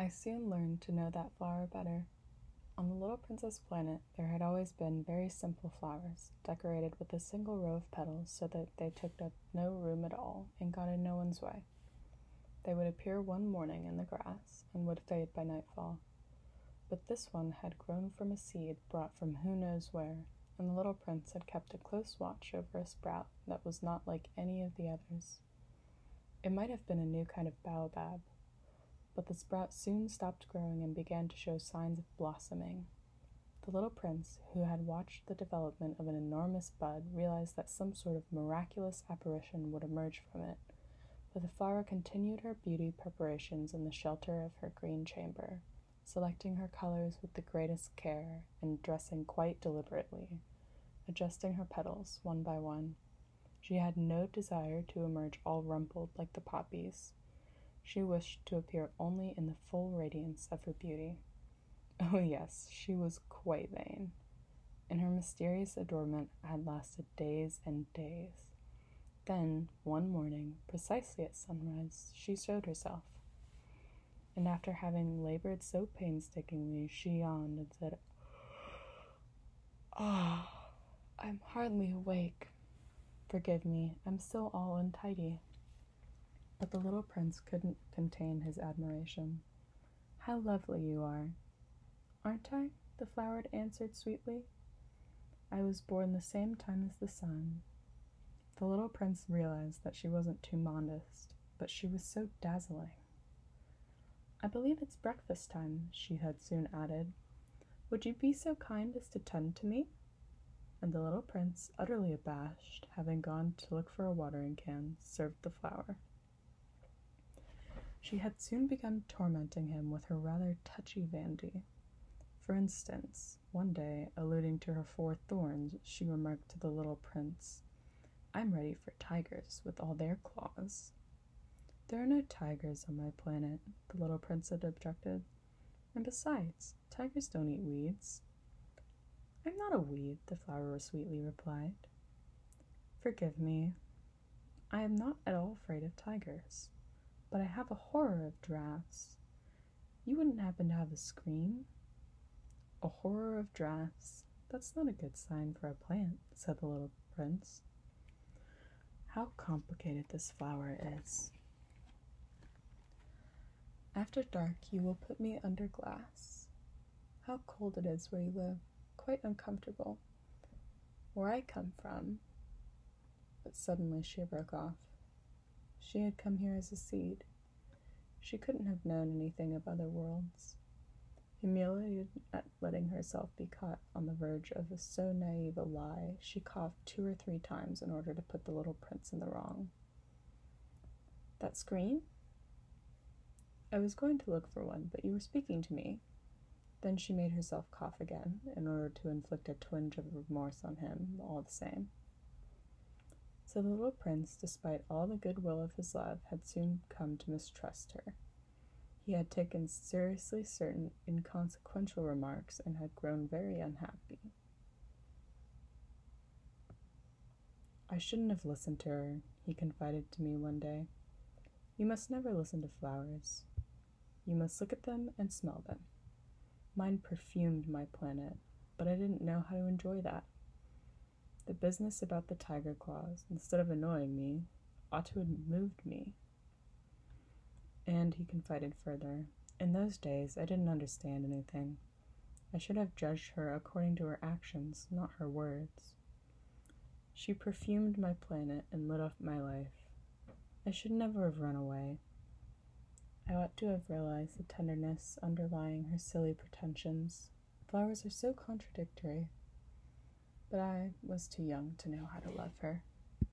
I soon learned to know that flower better. On the little prince's planet, there had always been very simple flowers, decorated with a single row of petals so that they took up no room at all and got in no one's way. They would appear one morning in the grass and would fade by nightfall. But this one had grown from a seed brought from who knows where, and the little prince had kept a close watch over a sprout that was not like any of the others. It might have been a new kind of baobab, but the sprout soon stopped growing and began to show signs of blossoming. The little prince, who had watched the development of an enormous bud, realized that some sort of miraculous apparition would emerge from it, but the flower continued her beauty preparations in the shelter of her green chamber, selecting her colors with the greatest care and dressing quite deliberately, adjusting her petals one by one. She had no desire to emerge all rumpled like the poppies, she wished to appear only in the full radiance of her beauty. Oh, yes, she was quite vain, and her mysterious adornment had lasted days and days. Then, one morning, precisely at sunrise, she showed herself. And after having labored so painstakingly, she yawned and said, Ah, oh, I'm hardly awake. Forgive me, I'm still all untidy. But the little prince couldn't contain his admiration. How lovely you are! Aren't I? the flower answered sweetly. I was born the same time as the sun. The little prince realized that she wasn't too modest, but she was so dazzling. I believe it's breakfast time, she had soon added. Would you be so kind as to tend to me? And the little prince, utterly abashed, having gone to look for a watering can, served the flower. She had soon begun tormenting him with her rather touchy vanity. For instance, one day, alluding to her four thorns, she remarked to the little prince, I'm ready for tigers with all their claws. There are no tigers on my planet, the little prince had objected. And besides, tigers don't eat weeds. I'm not a weed, the flower sweetly replied. Forgive me. I am not at all afraid of tigers but I have a horror of drafts. You wouldn't happen to have a scream? A horror of drafts. That's not a good sign for a plant, said the little prince. How complicated this flower is. After dark, you will put me under glass. How cold it is where you live. Quite uncomfortable. Where I come from. But suddenly she broke off. She had come here as a seed. She couldn't have known anything of other worlds. Humiliated at letting herself be caught on the verge of so naive a lie, she coughed two or three times in order to put the little prince in the wrong. That screen? I was going to look for one, but you were speaking to me. Then she made herself cough again, in order to inflict a twinge of remorse on him, all the same. So the little prince, despite all the goodwill of his love, had soon come to mistrust her. He had taken seriously certain inconsequential remarks and had grown very unhappy. I shouldn't have listened to her, he confided to me one day. You must never listen to flowers. You must look at them and smell them. Mine perfumed my planet, but I didn't know how to enjoy that. The business about the tiger claws, instead of annoying me, ought to have moved me. And he confided further, In those days I didn't understand anything. I should have judged her according to her actions, not her words. She perfumed my planet and lit up my life. I should never have run away. I ought to have realized the tenderness underlying her silly pretensions. Flowers are so contradictory but I was too young to know how to love her.